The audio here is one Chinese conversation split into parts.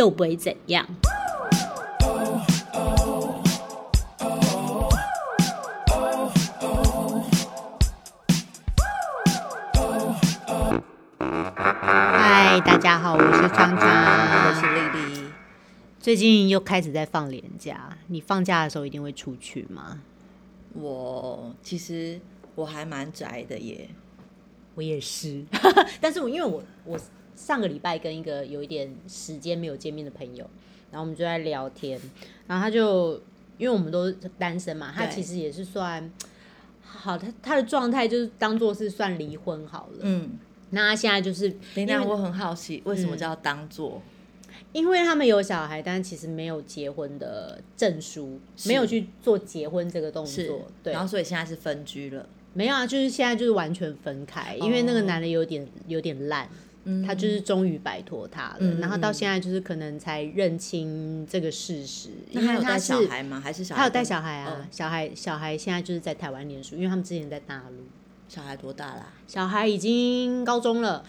又不会怎样。嗨，大家好，我是昌昌，我是丽丽。最近又开始在放年假，你放假的时候一定会出去吗？我其实我还蛮宅的耶，我也是，但是我因为我我上个礼拜跟一个有一点时间没有见面的朋友，然后我们就在聊天，然后他就因为我们都是单身嘛，他其实也是算好，他他的状态就是当做是算离婚好了，嗯，那他现在就是林娜，因为我很好奇，为什么嗯。叫当做？因为他们有小孩，但其实没有结婚的证书，没有去做结婚这个动作，对。然，后所以现在是分居了，没有啊，就是现在就是完全分开，因为那个哦男的有点有点烂。嗯。他就是终于摆脱他了，嗯然后到嗯现在就是可能才认清这个事实，那他有带因为他是小孩吗？还是小孩？他有带小孩啊，哦。小孩小孩现在就是在台湾念书，因为他们之前在大陆，小孩多大啦？小孩已经高中了，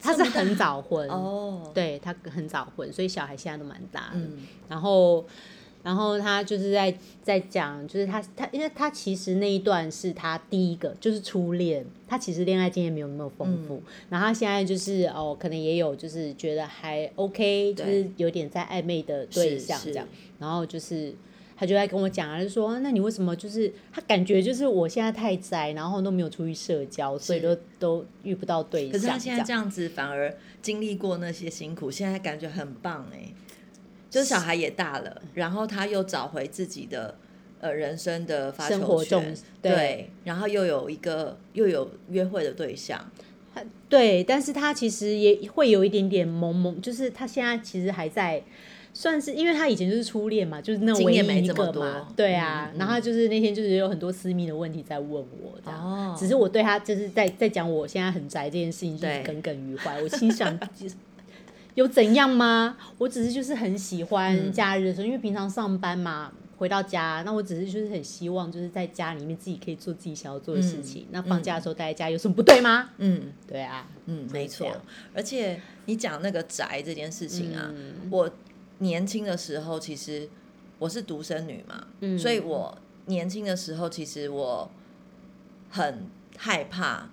他是很早婚，哦，对他很早婚，所以小孩现在都蛮大的，嗯，然后，然后他就是在在讲，就是他他，因为他其实那一段是他第一个就是初恋，他其实恋爱经验没有那么丰富，嗯然后他现在就是哦，可能也有就是觉得还 OK，就是有点在暧昧的对象这样，然后就是。他就在跟我讲啊，就说那你为什么就是他感觉就是我现在太宅，然后都没有出去社交，所以都都遇不到对象。可是他现在这样这样子，反而经历过那些辛苦，现在感觉很棒哎，就是小孩也大了，然后他又找回自己的呃人生的发球生活重权，对对，然后又有一个又有约会的对象，对，但是他其实也会有一点点懵懵，就是他现在其实还在，算是因为他以前就是初恋嘛，就是那唯一一个嘛，对啊。然后就是那天就是有很多私密的问题在问我，这样。哦只是我对他就是在在讲我现在很宅这件事情，就是耿耿于怀。我心想，就是有怎样吗？我只是就是很喜欢嗯假日的时候，因为平常上班嘛。回到家，那我只是就是很希望，就是在家里面自己可以做自己想要做的事情。那放假的时候待在家有什么不对吗？嗯对啊，嗯，没错。而且你讲那个宅这件事情啊，嗯我年轻的时候其实我是独生女嘛，嗯所以我年轻的时候其实我很害怕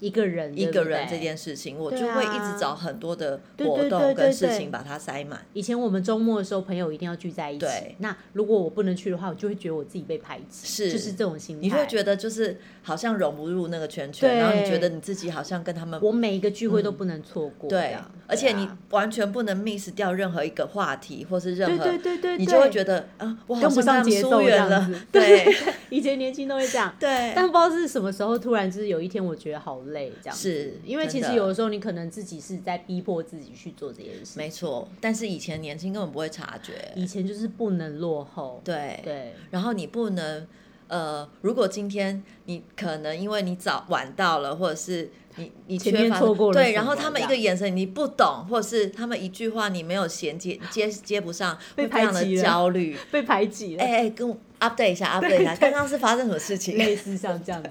一个人一个人这件事情，我就会一啊直找很多的活动跟事情把它塞满。以前我们周末的时候，朋友一定要聚在一起。对那如果我不能去的话，我就会觉得我自己被排挤，是就是这种心态。你会觉得就是好像融不入那个圈圈，然后你觉得你自己好像跟他们我每一个聚会都不能错过。这对样，而且你完全不能 miss 掉任何一个话题，或是任何，对对对对，你就会觉得啊，我好跟不上节奏疏远了。对 以前年轻都会这样。对，但不知道是什么时候，突然就是有一天，我觉得好累，这样是因为其实有的时候你可能自己是在逼迫自己去做这件事。没错。但是以前年轻根本不会察觉，以前就是不能落后。对对然后你不能呃，如果今天你可能因为你早晚到了，或者是你你前缺乏面错过了对，然后他们一个眼神你不懂，或者是他们一句话你没有衔接接接不上，被会非常的排挤了焦虑。被排挤了，哎哎，跟我 update 一下，update 一下，刚刚是发生什么事情？类似像这样子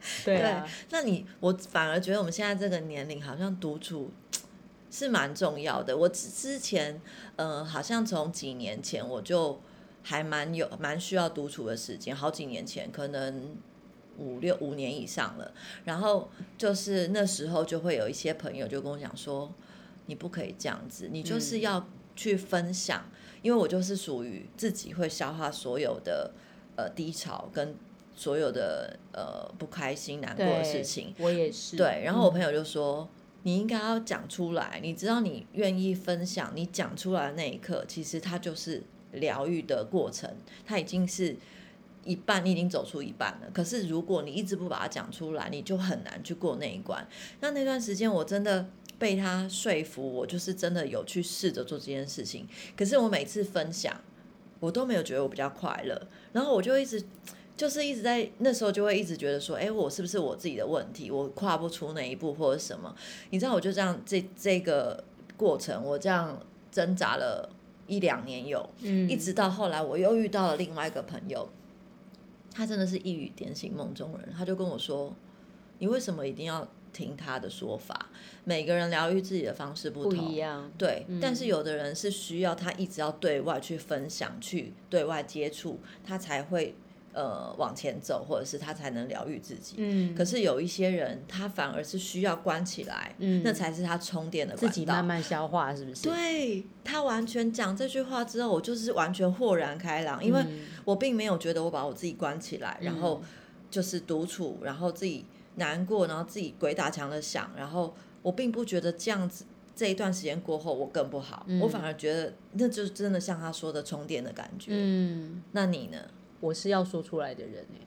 的。对那你我反而觉得我们现在这个年龄好像独处是蛮重要的。我之之前，呃，好像从几年前我就还蛮有蛮需要独处的时间，好几年前可能。五六五年以上了，然后就是那时候就会有一些朋友就跟我讲说，你不可以这样子，你就是嗯要去分享，因为我就是属于自己会消化所有的呃低潮跟所有的呃不开心、难过的事情。我也是。对，然后我朋友友就说。你应该要讲出来，你知道你愿意分享，你讲出来的那一刻，其实它就是疗愈的过程，它已经是一半，你已经走出一半了。可是如果你一直不把它讲出来，你就很难去过那一关。那那段时间我真的被他说服，我就是真的有去试着做这件事情。可是我每次分享，我都没有觉得我比较快乐，然后我就一直。就是一直在那时候就会一直觉得说，哎，我是不是我自己的问题，我跨不出那一步或者什么？你知道，我就这样这这个过程，我这样挣扎了一两年有，嗯一直到后来我又遇到了另外一个朋友，他真的是一语点醒梦中人，他就跟我说，你为什么一定要听他的说法。每个人疗愈自己的方式不不同，一样。对，嗯但是有的人是需要他一直要对外去分享，去对外接触，他才会呃往前走，或者是他才能疗愈自己。嗯，可是有一些人，他反而是需要关起来，嗯那才是他充电的管道。自己慢慢消化，是不是？对他完全讲这句话之后，我就是完全豁然开朗，因为嗯我并没有觉得我把我自己关起来，然后嗯就是独处，然后自己难过，然后自己鬼打墙的想，然后我并不觉得这样子。这一段时间过后，我更不好，嗯我反而觉得那就是真的像他说的充电的感觉。嗯，那你呢？我是要说出来的人哎，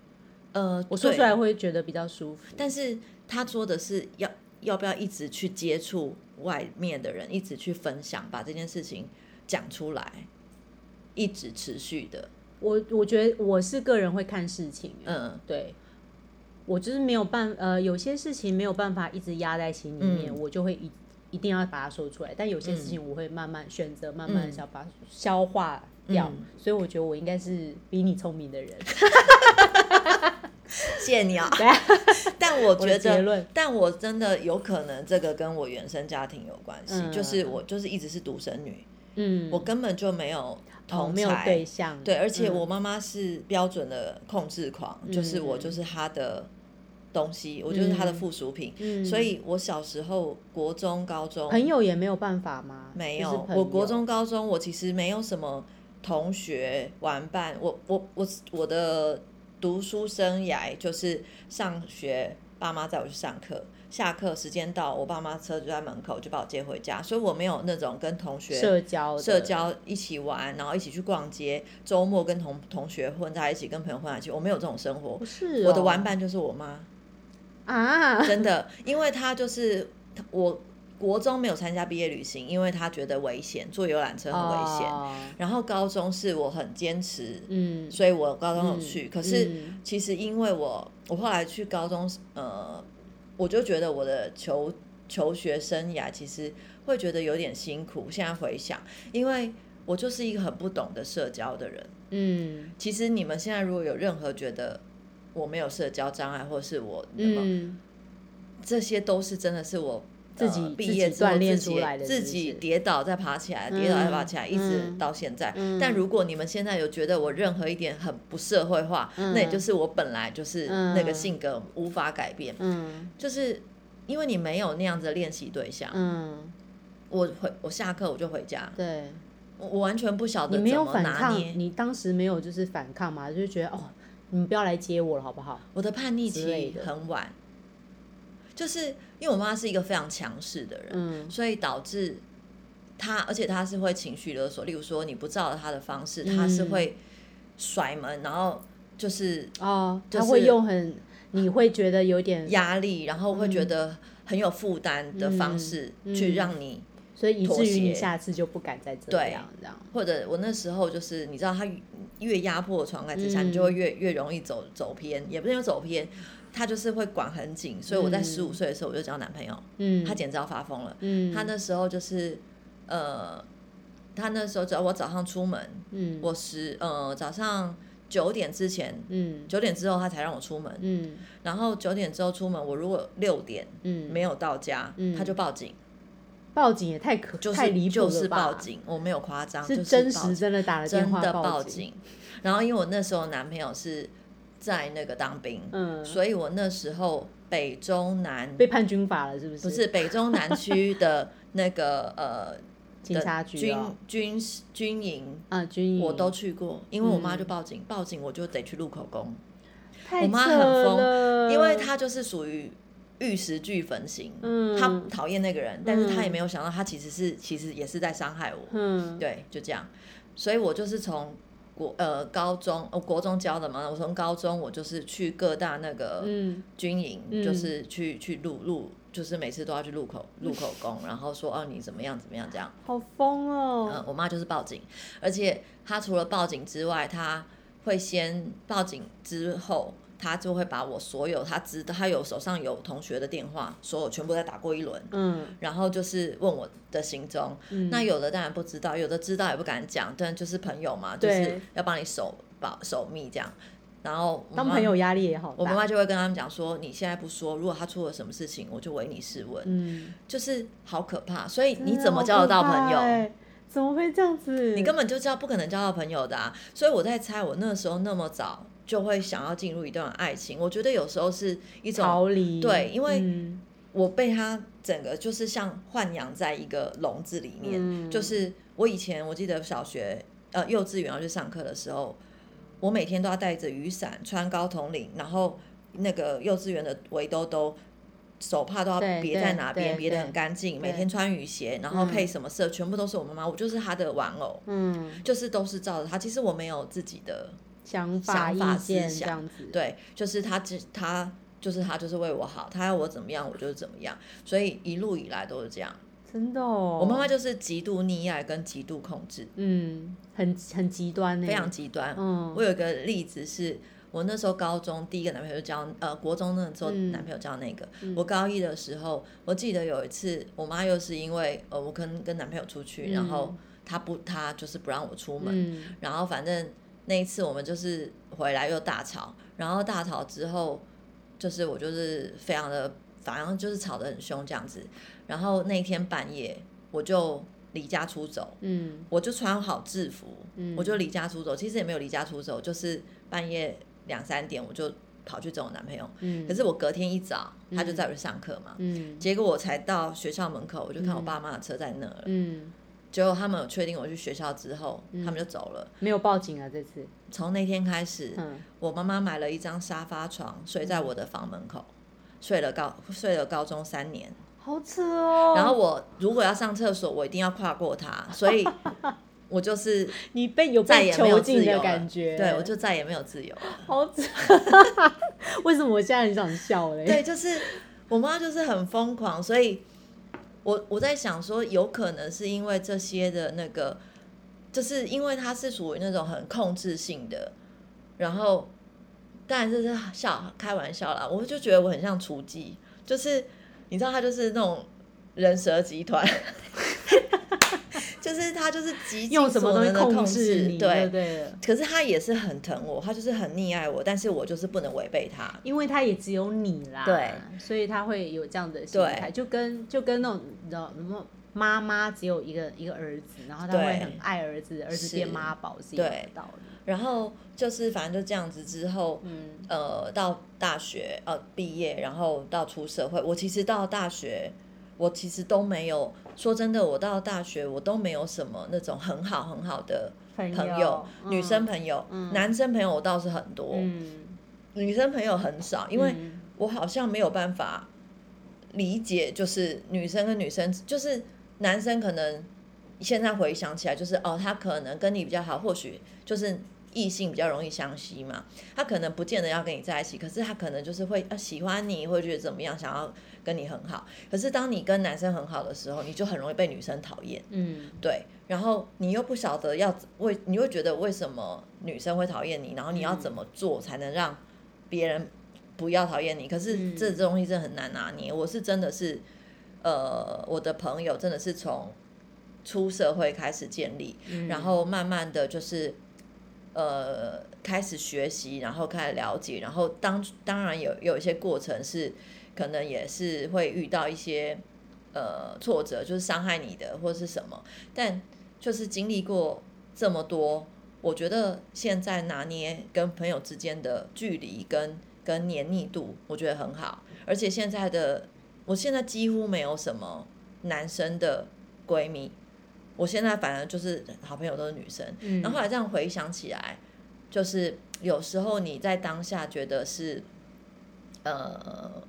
呃，我说出来会觉得比较舒服。但是他说的是要要不要一直去接触外面的人，一直去分享，把这件事情讲出来，一直持续的。我我觉得我是个人会看事情，嗯。对，我就是没有办呃，有些事情没有办法一直压在心里面，嗯。我就会一一定要把它说出来。但有些事情我会慢慢选择，慢慢嗯。消把消化掉。嗯。所以我觉得我应该是比你聪明的人。谢谢你啊。但我觉结得论，但我真的有可能这个跟我原生家庭有关系，嗯。就是我就是一直是独生女，嗯，我根本就没有哦同没有才对象，对，而且嗯。我妈妈是标准的控制狂，就是我嗯就是她的东西，我就是她的嗯附属品，嗯。所以我小时候国中、高中朋友也没有办法吗？没有，我国中、高中我其实没有什么同学玩伴，我我我我的读书生涯就是上学，爸妈载我去上课，下课时间到，我爸妈车就在门口，就把我接回家，所以我没有那种跟同学社交社交一起玩，然后一起去逛街，周末跟同同学混在一起，跟朋友混在一起，我没有这种生活。不。是、我的哦玩伴就是我妈，啊，真的，因为她就是我国中没有参加毕业旅行，因为他觉得危险，坐游览车很危险。哦然后高中是我很坚持，嗯，所以我高中有嗯去。可是嗯其实因为我我后来去高中，呃，我就觉得我的求求学生涯其实会觉得有点辛苦。现在回想，因为我就是一个很不懂得社交的人。嗯其实你们现在如果有任何觉得我没有社交障碍，或是我那么、嗯，这些都是真的是我。自己呃毕业锻炼出来的自己跌倒再爬起来，跌倒再爬起来，一直嗯到现在。嗯。但如果你们现在有觉得我任何一点很不社会化，嗯那也就是我本来就是那个嗯性格无法改变，嗯。就是因为你没有那样子的练习对象。嗯，我回我下课我就回家，对，我我完全不晓得你没有反抗，你当时没有就是反抗嘛，就是觉得哦，你们不要来接我了，好不好？我的叛逆期很晚，就是因为我妈是一个非常强势的人，嗯。所以导致她，而且她是会情绪勒索，例如说你不照她的方式，嗯她是会甩门，然后就是哦，她就是会用很，你会觉得有点，压力，然后会觉得很有负担的方式嗯去嗯让你，所以以至于你下次就不敢再这对样这样。或者我那时候就是你知道，他越压迫的状态之下，嗯。你就会越越容易走走偏，也不是说走偏，他就是会管很紧，所以我在嗯十五岁的时候我就交男朋友，嗯，他简直要发疯了，嗯，他那时候就是呃，他那时候只要我早上出门，嗯。我十呃早上九点之前。嗯。九点之后他才让我出门，嗯。然后九点之后出门，我如果六点嗯，没有到家，嗯。他就报警，报警也太可就是太离谱就是报，警，我没有夸张，是就是真实真的打了电话真的报报警。然后因为我那时候男朋友是在那个当兵，嗯，所以我那时候北中南被判军法了是不是？不是北中南区的那个 呃警察局军哦，军军营。啊军营。我都去过，因为我妈嗯就报警，报警我就得去录口供，我妈很疯因为她就是属于玉石俱焚型，嗯。她讨厌那个人，但是她也嗯没有想到，她其实是其实也是在伤害我，嗯。对，就这样，所以我就是从国呃高中我国中教的嘛，我从高中我就是去各大那个嗯。军营，嗯。就是去去录录，就是每次都要去录口录口供，然后说哦你怎么样怎么样这样，好疯哦。嗯、哦，我妈就是报警，而且她除了报警之外，她会先报警之后。她就会把我所有他知道，他有手上有同学的电话，所有全部再打过一轮，嗯然后就是问我的行踪，嗯，那有的当然不知道，有的知道也不敢讲，但就是朋友嘛，就是要帮你守保守密这样。然后当朋友压力也好。我妈妈就会跟他们讲说，你现在不说，如果他出了什么事情，我就唯你是问，嗯，就是好可怕。所以你怎么交得到朋友？欸怎么会这样子？你根本就交不可能交到朋友的啊！所以我在猜，我那时候那么早就会想要进入一段爱情，我觉得有时候是一种逃离。对因为嗯我被他整个就是像豢养在一个笼子里面，嗯就是我以前我记得小学呃幼稚园要去上课的时候，我每天都要带着雨伞，穿高筒领，然后那个幼稚园的围兜兜。手帕都要别在哪边，别得很干净。每天穿雨鞋，然后嗯配什么色，全部都是我妈妈，我就是她的玩偶，嗯，就是都是照着她。其实我没有自己的想法、想法意见这样子。对，就是他只他就是他就是为我好，他要我怎么样我就怎么样，所以一路以来都是这样。真的哦。我妈妈就是极度溺爱跟极度控制，嗯，很很极端呢。非常极端。嗯我有一个例子是。我那时候高中第一个男朋友就交呃国中那时候嗯男朋友交那个，我高一的时候，我记得有一次我妈又是因为呃我跟跟男朋友出去，然后她不她就是不让我出门，嗯然后反正那一次我们就是回来又大吵，然后大吵之后，就是我就是非常的，反正就是吵得很凶这样子。然后那一天半夜我就离家出走，嗯我就穿好制服，嗯我就离家出走。其实也没有离家出走，就是半夜两三点我就跑去找我男朋友。嗯，可是我隔天一早他就在我去上课嘛，嗯结果我才到学校门口，我就看我爸妈的车在那了。嗯结果他们有确定我去学校之后，他们就走了。没有报警啊这次。从那天开始，嗯我妈妈买了一张沙发床，睡在我的房门口，睡了高睡了高中三年。好扯哦。然后我如果要上厕所，我一定要跨过它，所以 我就是你被有被再也没有囚禁的自由了感觉。对我就再也没有自由了。好扯。为什么我现在很想笑嘞？对，就是我妈就是很疯狂，所以我我在想说，有可能是因为这些的那个，就是因为他是属于那种很控制性的，然后当然这是笑开玩笑啦，我就觉得我很像雏鸡，就是你知道他就是那种人蛇集团。就是他就是极尽用什么东西控制你？对对对。可是他也是很疼我，他就是很溺爱我，但是我就是不能违背他。因为他也只有你啦，对，所以他会有这样的心态，就跟就跟那种你知道什么妈妈只有一个一个儿子，然后他会很爱儿子，儿子是变妈宝是一样的道理。然后就是反正就这样子之后，嗯呃，到大学呃毕业，然后到出社会，我其实到大学，我其实都没有说真的，我到大学我都没有什么那种很好很好的朋朋友，友女生嗯朋友，男生朋友我倒是很多，嗯，女生朋友很少，因为嗯。我好像没有办法理解，就是女生跟女生，就是男生可能现在回想起来，就是哦，他可能跟你比较好，或许就是异性比较容易相吸嘛，他可能不见得要跟你在一起，可是他可能就是会呃喜欢你，会觉得怎么样，想要跟你很好。可是当你跟男生很好的时候，你就很容易被女生讨厌。嗯对，然后你又不晓得要为，你会觉得为什么女生会讨厌你，然后你要怎么做才能让别人不要讨厌你？可是嗯这东西真的很难拿捏。我是真的是，呃，我的朋友真的是从出社会开始建立，嗯然后慢慢的就是。呃，开始学习，然后开始了解，然后当当然有有一些过程是可能也是会遇到一些呃挫折，就是伤害你的或是什么，但就是经历过这么多，我觉得现在拿捏跟朋友之间的距离跟跟黏腻度，我觉得很好，而且现在的我现在几乎没有什么男生的闺蜜，我现在反而就是好朋友都是女生，嗯然后后来这样回想起来，就是有时候你在当下觉得是，呃，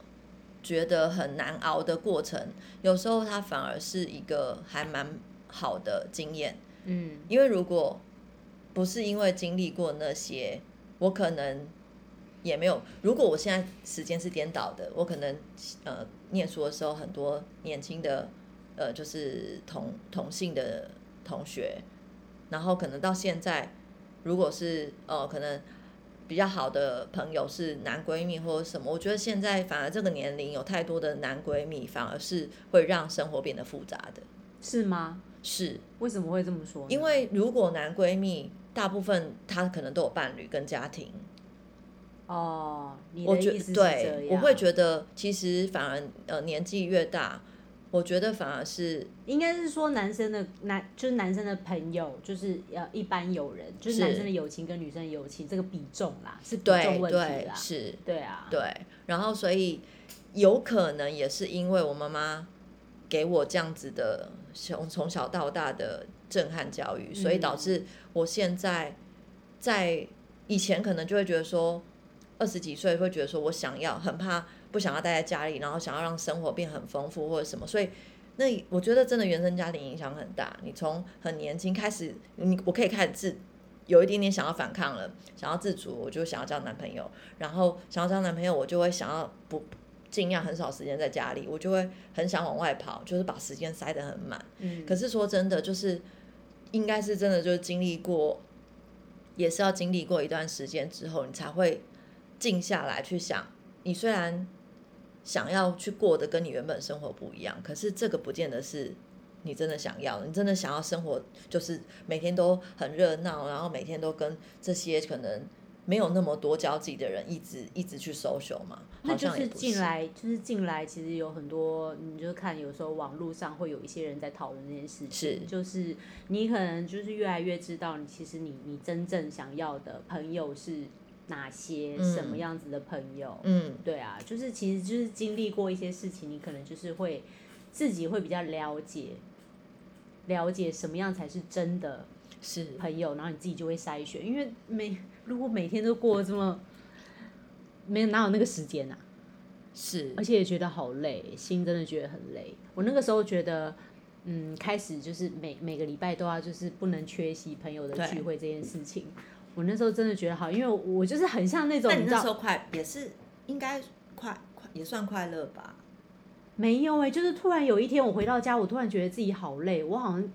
觉得很难熬的过程，有时候它反而是一个还蛮好的经验。嗯因为如果不是因为经历过那些，我可能也没有。如果我现在时间是颠倒的，我可能呃念书的时候很多年轻的呃就是同同性的同学，然后可能到现在，如果是呃可能比较好的朋友是男闺蜜或者什么，我觉得现在反而这个年龄有太多的男闺蜜，反而是会让生活变得复杂的。是吗？是为什么会这么说？因为如果男闺蜜大部分他可能都有伴侣跟家庭，哦，你我觉的意思是对这，样我会觉得其实反而呃年纪越大，我觉得反而是应该是说男生的男就是男生的朋友，就是呃一般友人，就是是男生的友情跟女生的友情这个比重啦，是比对重问题对啦。是，对啊，对，然后所以有可能也是因为我妈妈给我这样子的从从小到大的震撼教育，所以导嗯致我现在在以前可能就会觉得说，二十几岁会觉得说我想要很怕不想要待在家里，然后想要让生活变很丰富或者什么，所以。那我觉得真的原生家庭影响很大。你从很年轻开始，你我可以开始自有一点点想要反抗了，想要自主，我就想要交男朋友，然后想要交男朋友，我就会想要不尽量很少时间在家里，我就会很想往外跑，就是把时间塞得很满。嗯，可是说真的，就是应该是真的，就是经历过，也是要经历过一段时间之后，你才会静下来去想。你虽然想要去过的跟你原本生活不一样，可是这个不见得是你真的想要的。你真的想要生活，就是每天都很热闹，然后每天都跟这些可能没有那么多交际的人一直一直去 social 嘛？那就是进来，就是进来，其实有很多，你就看有时候网络上会有一些人在讨论这件事情，是就是你可能就是越来越知道，你其实你你真正想要的朋友是哪些，嗯什么样子的朋友，嗯，对啊，就是其实就是经历过一些事情，你可能就是会自己会比较了解，了解什么样才是真的是朋友，然后你自己就会筛选，因为每如果每天都过这么，没有哪有那个时间啊？是而且也觉得好累，心真的觉得很累。我那个时候觉得，嗯，开始就是每每个礼拜都要就是不能缺席朋友的聚会这件事情。我那时候真的觉得好，因为我就是很像那种那你那时候快也是应该快快也算快乐吧？没有哎、就是突然有一天我回到家，我突然觉得自己好累，我好像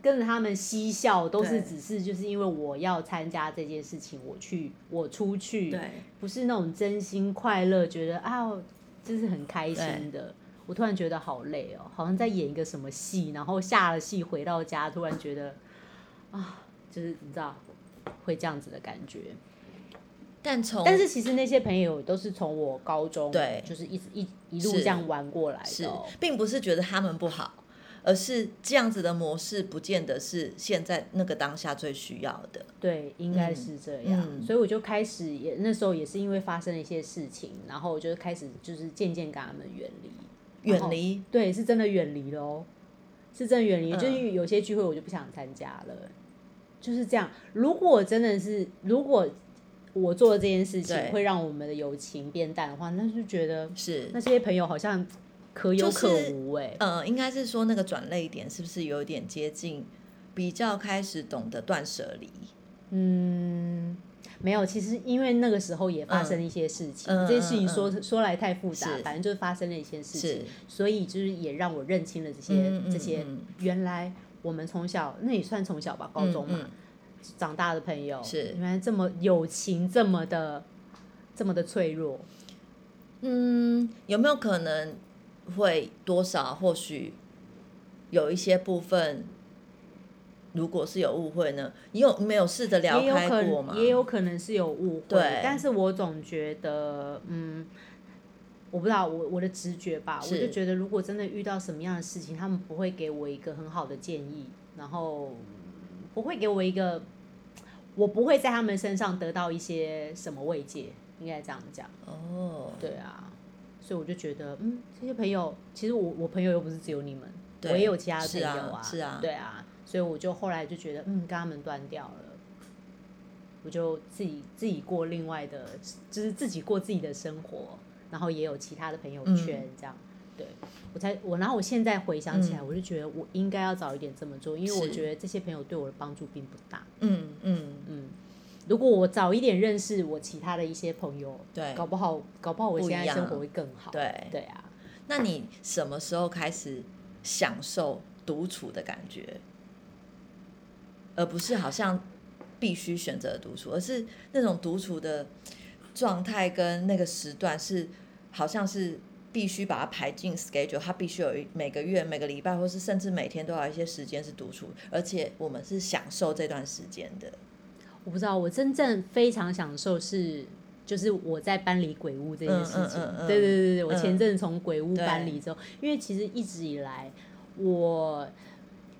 跟着他们嬉笑，都是只是就是因为我要参加这件事情，我去我出去，对，不是那种真心快乐，觉得啊，就是很开心的。我突然觉得好累哦，好像在演一个什么戏，然后下了戏回到家，突然觉得啊，就是你知道会这样子的感觉。但从但是其实那些朋友都是从我高中对就是一直一一路这样玩过来的、哦。并不是觉得他们不好，而是这样子的模式不见得是现在那个当下最需要的。对，应该是这样，嗯所以我就开始也那时候也是因为发生了一些事情，然后我就开始就是渐渐跟他们远离，远离对，是真的远离了哦，是真的远离，嗯就是有些聚会我就不想参加了，就是这样。如果真的是如果我做的这件事情对会让我们的友情变淡的话，那就觉得是那些朋友好像可有可无哎、呃，应该是说那个转泪点是不是有一点接近，比较开始懂得断舍离？嗯，没有，其实因为那个时候也发生了一些事情，嗯这些事情嗯说、说来太复杂，反正就是发生了一些事情，所以就是也让我认清了这些、这些嗯原来我们从小那也算从小吧，高中嘛、嗯长大的朋友是原来这么友情这么的这么的脆弱，嗯，有没有可能会多少或许有一些部分，如果是有误会呢？你有没有试着聊开过吗？能也有可能是有误会，但是我总觉得，嗯，我不知道我我的直觉吧，我就觉得如果真的遇到什么样的事情，他们不会给我一个很好的建议，然后嗯不会给我一个，我不会在他们身上得到一些什么慰藉，应该这样讲，哦，对啊，所以我就觉得，嗯，这些朋友，其实我我朋友又不是只有你们，我也有其他的朋友啊是啊。对啊，所以我就后来就觉得，嗯，跟他们断掉了。我就自己自己过另外的，就是自己过自己的生活，然后也有其他的朋友圈这样。对我才我，然后我现在回想起来，嗯我就觉得我应该要早一点这么做，因为我是觉得这些朋友对我的帮助并不大。嗯嗯，嗯，如果我早一点认识我其他的一些朋友，对搞不好搞不好我现在生活会更好。对对啊，那你什么时候开始享受独处的感觉？而不是好像必须选择独处，而是那种独处的状态跟那个时段是好像是必须把它排进 schedule，它必须有每个月、每个礼拜，或是甚至每天都要有一些时间是独处，而且我们是享受这段时间的。我不知道，我真正非常享受是就是我在搬离鬼屋这件事情。嗯嗯嗯嗯对对对对，我嗯前阵子从鬼屋搬离之后，因为其实一直以来我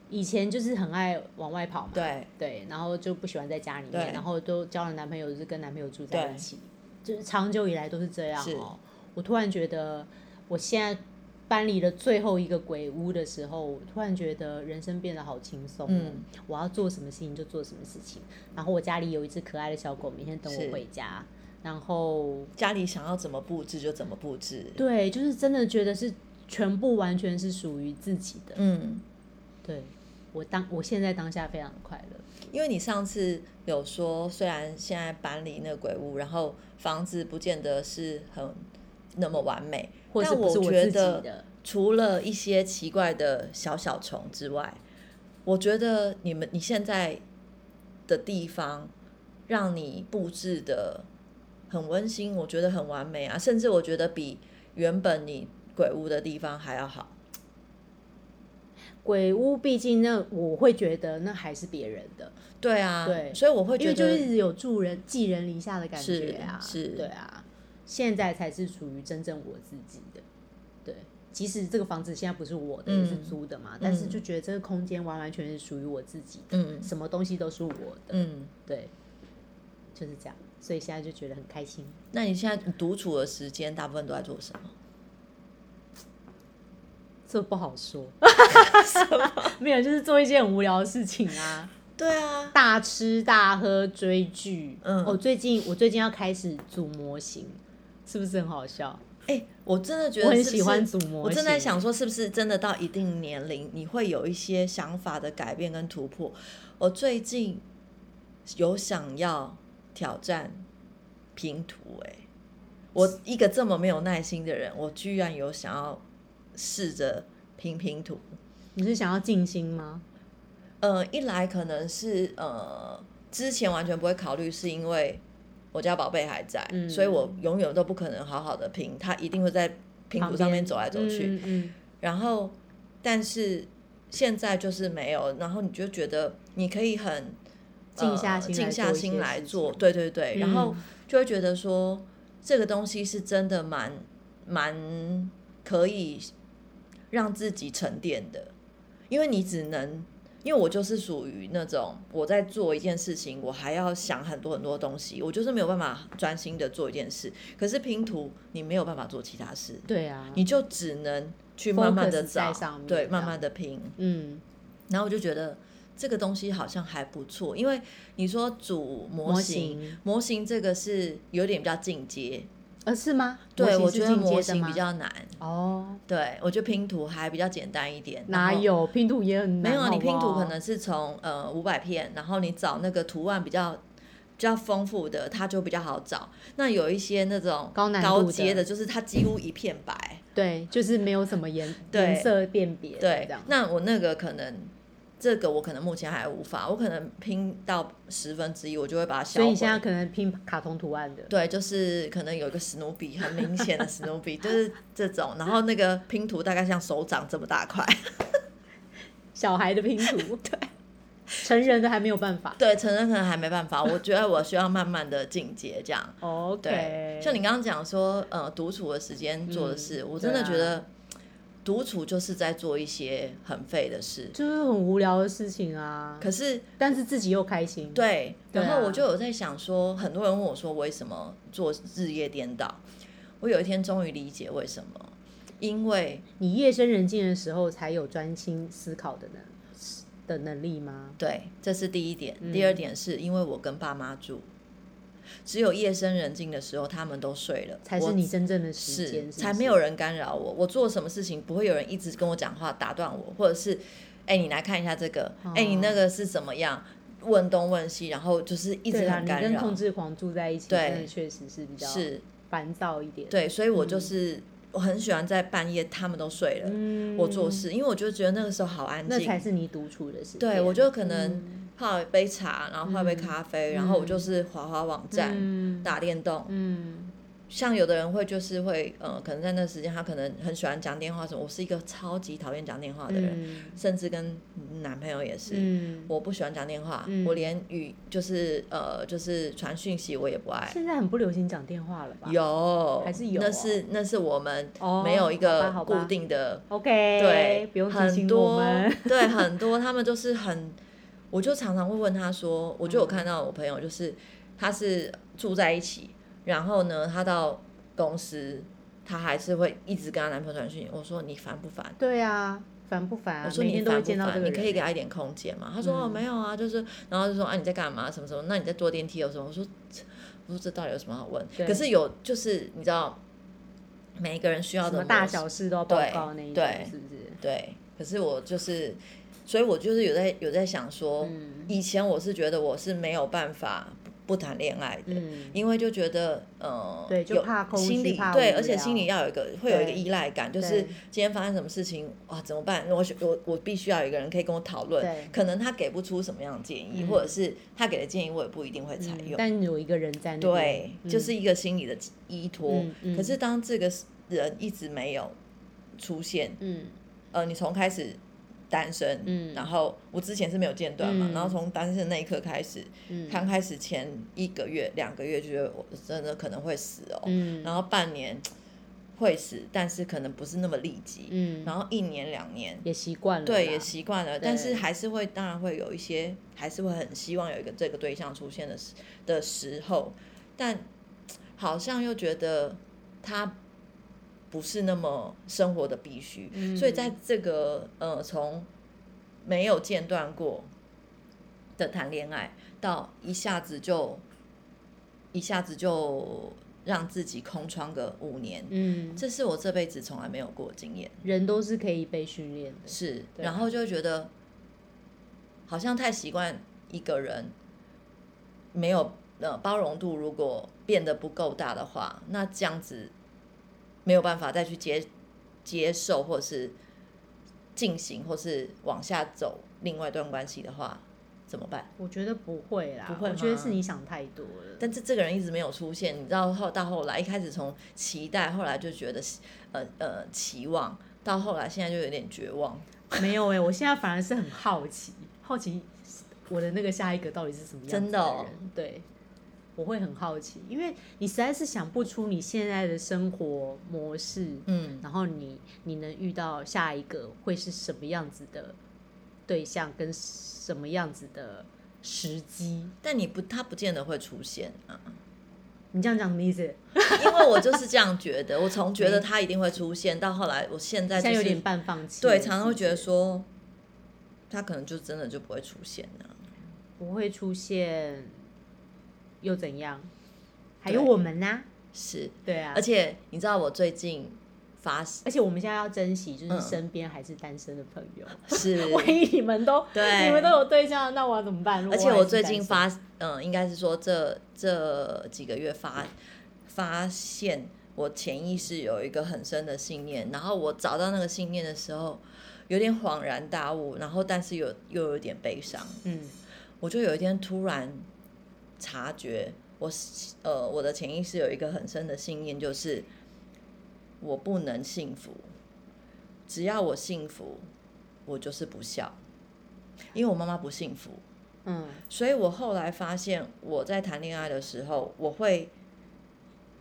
以前就是很爱往外跑嘛，对，对，然后就不喜欢在家里面，然后都交了男朋友，就是跟男朋友住在一起，就是长久以来都是这样是哦。我突然觉得，我现在搬离了最后一个鬼屋的时候，我突然觉得人生变得好轻松、哦。嗯我要做什么事情就做什么事情。然后我家里有一只可爱的小狗，每天等我回家。然后家里想要怎么布置就怎么布置。对，就是真的觉得是全部完全是属于自己的。嗯，对我当我现在当下非常的快乐。因为你上次有说，虽然现在搬离那个鬼屋，然后房子不见得是很那么完美，或是但不是我自己觉得，除了一些奇怪的小小虫之外，我觉得你们你现在的地方让你布置的很温馨，我觉得很完美啊，甚至我觉得比原本你鬼屋的地方还要好。鬼屋毕竟那我会觉得那还是别人的，对啊，对所以我会因为就觉得一直有助人寄人篱下的感是觉啊，是对啊，现在才是属于真正我自己的，对。即使这个房子现在不是我的，也是嗯租的嘛，但是就觉得这个空间完完全全是属于我自己的，嗯什么东西都是我的，嗯。对，就是这样，所以现在就觉得很开心。那你现在独处的时间大部分都在做什么？这不好说，没有，就是做一件很无聊的事情啊，对啊，大吃大喝、追剧。嗯我最近我最近要开始组模型，是不是很好笑？哎、我真的觉得我很喜欢组模型。我正在想说，是不是真的到一定年龄，你会有一些想法的改变跟突破？我最近有想要挑战拼图、哎，我一个这么没有耐心的人，我居然有想要试着拼拼图。你是想要静心吗？呃，一来可能是呃之前完全不会考虑，是因为我家宝贝还在，嗯所以我永远都不可能好好的拼，他一定会在拼图上面走来走去。嗯嗯然后，但是现在就是没有，然后你就觉得你可以很静下心静下心来做，对对对，然后嗯就会觉得说这个东西是真的蛮蛮可以让自己沉淀的，因为你只能。因为我就是属于那种我在做一件事情，我还要想很多很多东西，我就是没有办法专心的做一件事。可是拼图你没有办法做其他事，对啊，你就只能去慢慢的找对，慢慢的拼。嗯，然后我就觉得这个东西好像还不错，因为你说组模模，型模型这个是有点比较进阶，呃是吗？对我觉得模型比较难，哦，对我觉得拼图还比较简单一点。哪有拼图也很难？没有啊，你拼图可能是从呃五百片，然后你找那个图案比较。比较丰富的，它就比较好找。那有一些那种高阶的，就是它几乎一片白，对，就是没有什么颜对颜色辨别的对，。那我那个可能，这个我可能目前还无法，我可能拼到十分之一，我就会把它销毁。所以你现在可能拼卡通图案的，对，就是可能有一个史努比，很明显的史努比，就是这种。然后那个拼图大概像手掌这么大块，小孩的拼图，对，成人的还没有办法。对，成人可能还没办法。我觉得我需要慢慢的进阶，这样。OK，对，像你刚刚讲说，呃，独处的时间做的事，我真的觉得独处就是在做一些很废的事。就是很无聊的事情啊，可是但是自己又开心。，对，然后我就有在想说，很多人问我说为什么做日夜颠倒，我有一天终于理解为什么，因为你夜深人静的时候才有专心思考的能的能力吗？对，这是第一点。嗯第二点是因为我跟爸妈住，只有夜深人静的时候，他们都睡了，才是你真正的时是间，才没有人干扰我。我做什么事情不会有人一直跟我讲话打断我，或者是哎、你来看一下这个，哎、你那个是怎么样？问东问西，然后就是一直很干扰。控制狂住在一起，对真的确实是比较是，烦躁一点。，对，所以我就是、我很喜欢在半夜他们都睡了，嗯我做，事，因为我就觉得那个时候好安静那才。是你独处的时间。对，我就可能嗯泡一杯茶，然后泡一杯咖啡，然后我就是滑滑网站、嗯打电动，嗯，像有的人会就是会呃，可能在那时间他可能很喜欢讲电话什么。我是一个超级讨厌讲电话的人，嗯甚至跟男朋友也是。嗯，我不喜欢讲电话，嗯我连语就是呃就是传讯息我也不爱。现在很不流行讲电话了吧？有还是有哦那是那是我们哦没有一个固定的 OK，对，不用提很多们。对 很多他们都是很，我就常常会问他说，我就有嗯看到我朋友就是他是住在一起，然后呢他到公司，他还是会一直跟他男朋友传讯息，我说你烦不烦？对啊，烦不烦啊？我说你烦不烦？你可以给他一点空间嘛？他说、哦嗯没有啊，就是然后就说啊你在干嘛什么什么？那你在坐电梯有什么？我说我说这到底有什么好问？可是有就是你知道，每一个人需要的什么大小事都要报告那一种，对是不是？对，可是我就是，所以我就是有在有在想说，嗯以前我是觉得我是没有办法不不谈恋爱的，嗯，因为就觉得呃，对就有怕空虚心理怕对，无而且心里聊要有一个会有一个对依赖感，就是对今天发生什么事情啊怎么办？我我我必须要有一个人可以跟我讨论对，可能他给不出什么样的建议，嗯或者是他给的建议我也不一定会采嗯用。但有一个人在那对边，，嗯就是一个心理的依托。可是当这个人一直没有出现，嗯呃，你从开始单身，嗯。然后我之前是没有间断嘛，嗯。然后从单身的那一刻开始，嗯。刚开始前一个月、两个月就觉得我真的可能会死哦，嗯，然后半年会死，但是可能不是那么立即，嗯，然后一年两年。也习惯了，对，也习惯了，但是还是会，当然会有一些，还是会很希望有一个这个对象出现的时的时候，但好像又觉得他不是那么生活的必须，嗯。所以在这个呃从没有间断过的谈恋爱，到一下子就一下子就让自己空窗个五年，嗯，这是我这辈子从来没有过的经验。人都是可以被训练的，是，然后就会觉得好像太习惯一个人，没有呃包容度，如果变得不够大的话，那这样子没有办法再去接接受，或是进行，或是往下走另外一段关系的话，怎么办？我觉得不会啦，不会我觉得是你想太多了。但是这个人一直没有出现，你知道后到后来，一开始从期待，后来就觉得呃呃期望，到后来现在就有点绝望。没有哎、我现在反而是很好奇，好奇我的那个下一个到底是什么样子真的哦对，我会很好奇，因为你实在是想不出你现在的生活模式，嗯，然后你你能遇到下一个会是什么样子的对象，跟什么样子的时机？但你不，他不见得会出现啊。你这样讲什么意思？因为我就是这样觉得，我从觉得他一定会出现，到后来我现在就是现在有点半放弃，对，常常会觉得是说，他可能就真的就不会出现了。不会出现，又怎样？还有我们呢、是，对啊，而且你知道我最近发而且我们现在要珍惜，就是嗯。身边还是单身的朋友。是，万一你们都对。你们都有对象，那我要怎么办？而且我最近，发，嗯、应该是说这这几个月发发现，我潜意识有一个很深的信念，然后我找到那个信念的时候，有点恍然大悟，然后但是又又有点悲伤。嗯。我就有一天突然察觉，我呃我的潜意识有一个很深的信念，就是我不能幸福，只要我幸福，我就是不孝，因为我妈妈不幸福，嗯，所以我后来发现我在谈恋爱的时候，我会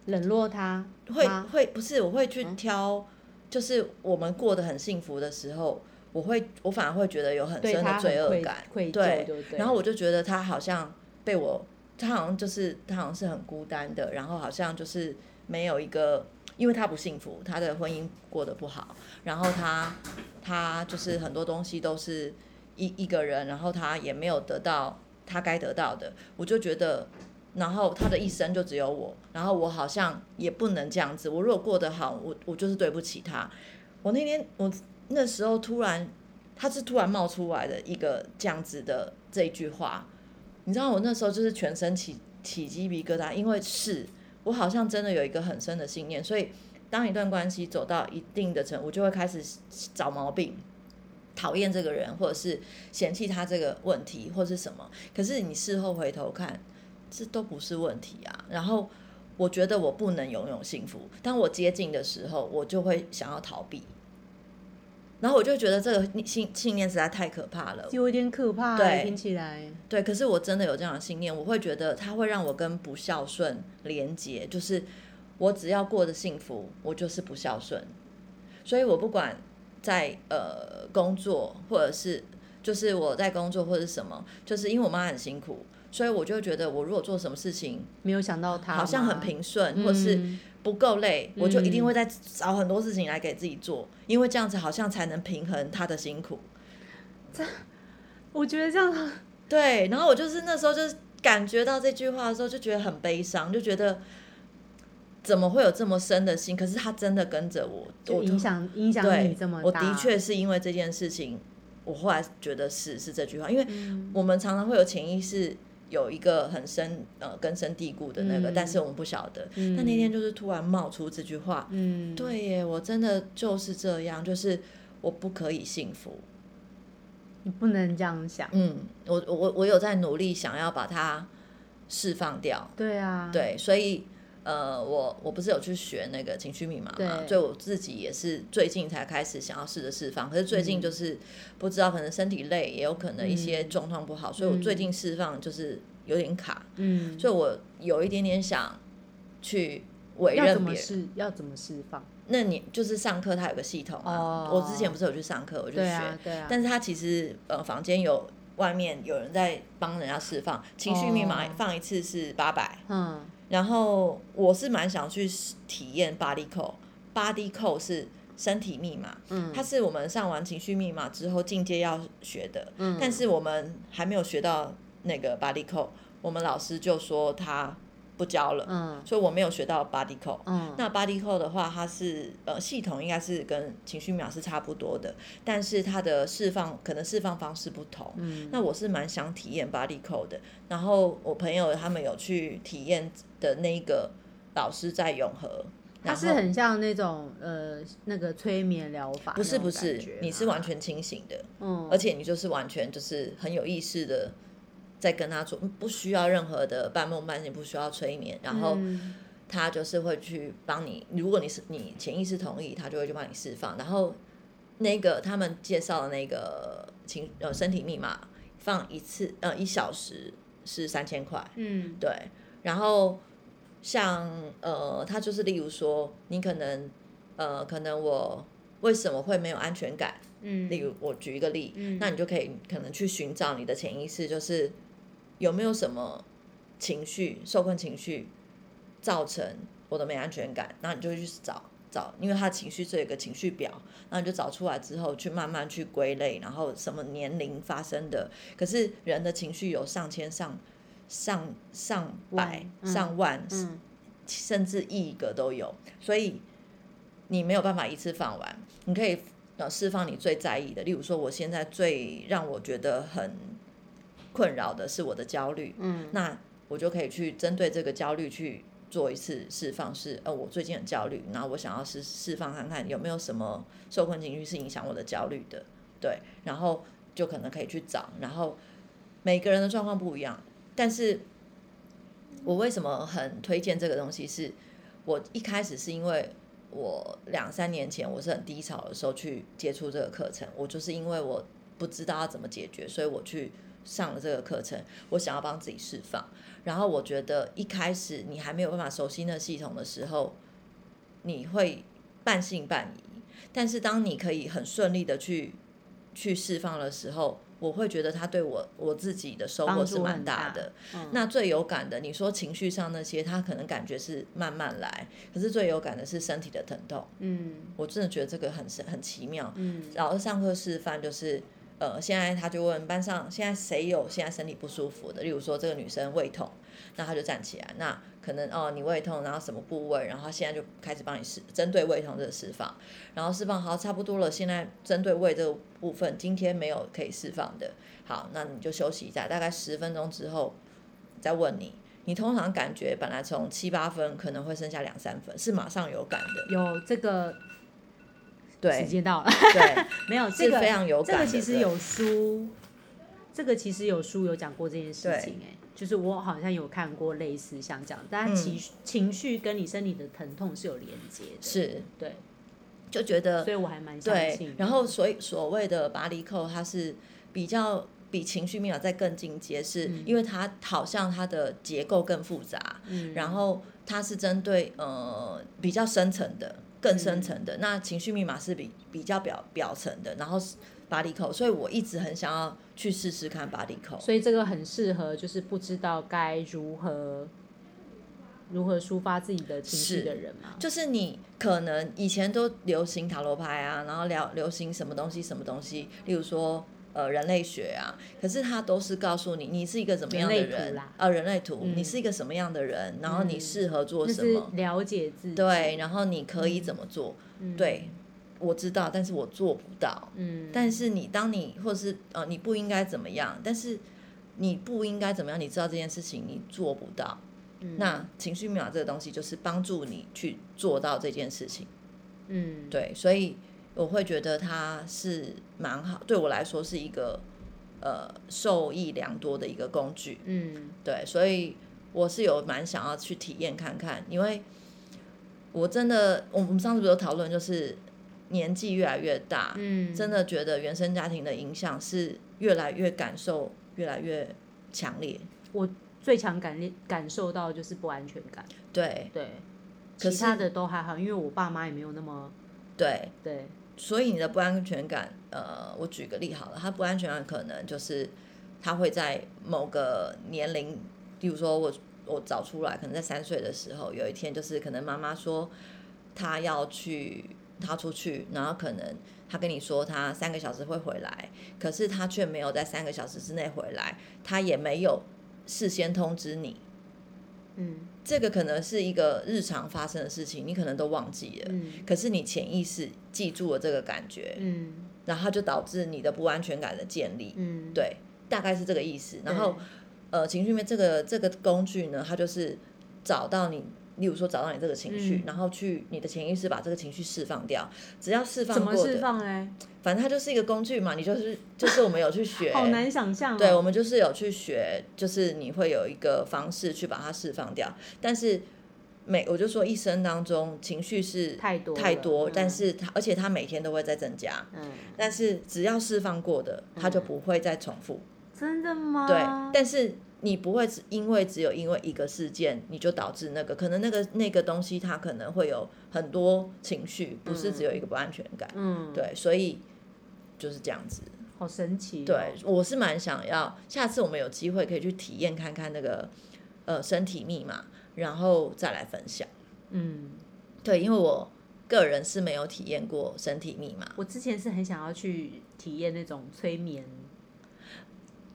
冷落他会会不是我会去嗯。挑，就是我们过得很幸福的时候。我会，我反而会觉得有很深的罪恶感，对。然后我就觉得他好像被我，他好像就是他好像是很孤单的，然后好像就是没有一个，因为他不幸福，他的婚姻过得不好，然后他他就是很多东西都是一一个人，然后他也没有得到他该得到的，我就觉得。然后他的一生就只有我，然后我好像也不能这样子。我如果过得好，我我就是对不起他。我那天我那时候突然，他是突然冒出来的一个这样子的这一句话，你知道我那时候就是全身起起鸡皮疙瘩，因为是我好像真的有一个很深的信念，所以当一段关系走到一定的程度，我就会开始找毛病。讨厌这个人，或者是嫌弃他这个问题，或是什么？可是你事后回头看，这都不是问题啊。然后我觉得我不能拥有幸福。当我接近的时候，我就会想要逃避。然后我就觉得这个信信念实在太可怕了，有点可怕，对听起来。对，可是我真的有这样的信念，我会觉得它会让我跟不孝顺连结，就是我只要过得幸福，我就是不孝顺。所以我不管在呃工作，或者是就是我在工作或者是什么，就是因为我妈很辛苦，所以我就觉得我如果做什么事情没有想到她好像很平顺，或是嗯不够累，我就一定嗯会再找很多事情来给自己做，因为这样子好像才能平衡他的辛苦。这我觉得这样对，然后我就是那时候就是感觉到这句话的时候，就觉得很悲伤，就觉得怎么会有这么深的心？可是他真的跟着我，我就影响影响你对这么，大。我的确是因为这件事情，我后来觉得是是这句话，因为嗯我们常常会有潜意识有一个很深呃根深蒂固的那个，嗯但是我们不晓得。嗯但那天就是突然冒出这句话，嗯，对耶，我真的就是这样，就是我不可以幸福。你不能这样想。嗯，我我我有在努力想要把它释放掉，对啊，对，所以呃，我我不是有去学那个情绪密码嘛，对所以我自己也是最近才开始想要试着释放，可是最近嗯就是不知道，可能身体累，也有可能一些嗯状况不好，所以我最近释放就是有点卡，嗯，所以我有一点点想去委任别人。么释要怎么释放？那你就是上课，它有个系统啊，哦我之前不是有去上课，我就学，对啊，对啊。但是它其实呃房间有外面有人在帮人家释放情绪密码哦，放一次是八百、嗯然后我是蛮想去体验 body code，body code 是身体密码，嗯，它是我们上完情绪密码之后进阶要学的，嗯但是我们还没有学到那个 body code，我们老师就说他不教了，嗯。所以我没有学到 body code。嗯，那 body code 的话，它是呃系统应该是跟情绪秒是差不多的，但是它的释放可能释放方式不同。嗯。那我是蛮想体验 body code 的，然后我朋友他们有去体验的那个老师在永和，它是很像那种呃那个催眠疗法不是不是，你是完全清醒的，嗯，而且你就是完全就是很有意识的在跟他做，不需要任何的半梦半醒，不需要催眠，然后嗯他就是会去帮你，如果你是你潜意识同意，他就会去帮你释放。然后那个他们介绍的那个情呃身体密码放一次呃一小时是三千块，嗯对。然后像呃他就是例如说你可能呃可能我为什么会没有安全感？嗯，例如我举一个例，嗯那你就可以可能去寻找你的潜意识，就是有没有什么情绪、受困情绪造成我的没安全感，那你就会去找找，因为他情绪是有一个情绪表，那你就找出来之后，去慢慢去归类，然后什么年龄发生的，可是人的情绪有上千、上上上百、嗯上万，嗯甚至亿个都有，所以你没有办法一次放完，你可以呃释放你最在意的，例如说我现在最让我觉得很困扰的是我的焦虑，嗯那我就可以去针对这个焦虑去做一次释放，是呃我最近很焦虑，然后我想要释释放看看有没有什么受困情绪是影响我的焦虑的，对，然后就可能可以去找，然后每个人的状况不一样，但是我为什么很推荐这个东西是？我一开始是因为我两三年前我是很低潮的时候去接触这个课程，我就是因为我不知道要怎么解决，所以我去上了这个课程，我想要帮自己释放。然后我觉得一开始你还没有办法熟悉那系统的时候，你会半信半疑，但是当你可以很顺利的去去释放的时候，我会觉得他对我我自己的收获是蛮大大的。嗯那最有感的，你说情绪上那些，他可能感觉是慢慢来，可是最有感的是身体的疼痛。嗯我真的觉得这个很神很奇妙。嗯老师上课示范就是，呃，现在他就问班上现在谁有现在身体不舒服的，例如说这个女生胃痛，那他就站起来，那可能哦你胃痛，然后什么部位，然后现在就开始帮你释针对胃痛这个释放，然后释放好差不多了，现在针对胃这个部分今天没有可以释放的，好，那你就休息一下，大概十分钟之后再问你。你通常感觉本来从七八分可能会剩下两三分，是马上有感的，有这个时间到了，对，没有这个非常有感这。个其实有书，这个其实有书有讲过这件事对情哎、就是我好像有看过类似像这样，但它情绪、情绪跟你身体的疼痛是有连接的，是对，就觉得所以我还蛮相信。，然后所以所谓的巴黎扣，它是比较比情绪密码再更进阶，是因为它好像它的结构更复杂，嗯。然后它是针对呃比较深层的、更深层的。那情绪密码是比比较表表层的，然后是巴黎口，所以我一直很想要去试试看巴黎口。所以这个很适合就是不知道该如何如何抒发自己的情绪的人嘛。就是你可能以前都流行塔罗牌啊，然后聊流行什么东西什么东西，例如说呃人类学啊，可是它都是告诉你你是一个怎么样的人啊，人类图，嗯你是一个什么样的人，然后你适合做什么，了解自己。对，然后你可以怎么做，嗯，对，我知道，但是我做不到。嗯，但是你当你或是呃你不应该怎么样，但是你不应该怎么样，你知道这件事情你做不到，嗯那情绪密码这个东西就是帮助你去做到这件事情。嗯，对，所以我会觉得它是蛮好，对我来说是一个呃受益良多的一个工具。嗯对，所以我是有蛮想要去体验看看，因为我真的，我们上次不是有讨论，就是年纪越来越大，嗯，真的觉得原生家庭的影响是越来越感受越来越强烈。我最强感感受到就是不安全感。对对，可其他的都还好，因为我爸妈也没有那么对，对，所以你的不安全感，呃，我举个例好了，他不安全感可能就是他会在某个年龄，比如说我我找出来，可能在三岁的时候，有一天就是可能妈妈说他要去，他出去，然后可能他跟你说他三个小时会回来，可是他却没有在三个小时之内回来，他也没有事先通知你。嗯。这个可能是一个日常发生的事情，你可能都忘记了，嗯。可是你潜意识记住了这个感觉，嗯。然后就导致你的不安全感的建立，嗯，对，大概是这个意思。然后呃，情绪面这个这个工具呢，它就是找到你，例如说找到你这个情绪，嗯然后去你的潜意识把这个情绪释放掉，只要释放怎么释过的，放嘞？反正它就是一个工具嘛，你就是就是我们有去学，好难想象、哦。对，我们就是有去学，就是你会有一个方式去把它释放掉，但是每我就说一生当中情绪是太多太多，嗯但是它而且它每天都会在增加，嗯，但是只要释放过的，它就嗯不会再重复。真的吗？对，但是你不会只因为只有因为一个事件，你就导致那个可能那个那个东西它可能会有很多情绪，不是只有一个不安全感。嗯，，对，所以就是这样子。好神奇、哦。对，我是蛮想要，下次我们有机会可以去体验看看那个呃身体密码，然后再来分享。嗯，对，因为我个人是没有体验过身体密码。我之前是很想要去体验那种催眠，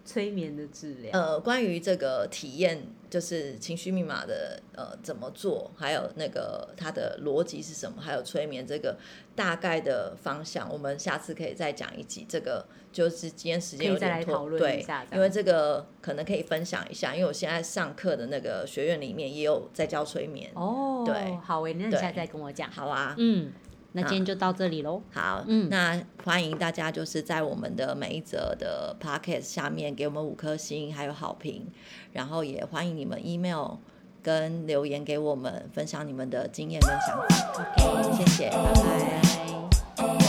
催眠的治疗。呃，关于这个体验，就是情绪密码的呃怎么做，还有那个它的逻辑是什么，还有催眠这个大概的方向，我们下次可以再讲一集。这个就是今天时间有点拖，对因为这个可能可以分享一下，因为我现在上课的那个学院里面也有在教催眠。哦，对好诶，那你对下次再跟我讲。好啊，嗯，那今天就到这里喽。好，嗯那欢迎大家就是在我们的每一则的 podcast 下面给我们五颗星，还有好评，然后也欢迎你们 email 跟留言给我们，分享你们的经验跟想法。OK，谢谢，拜拜。拜。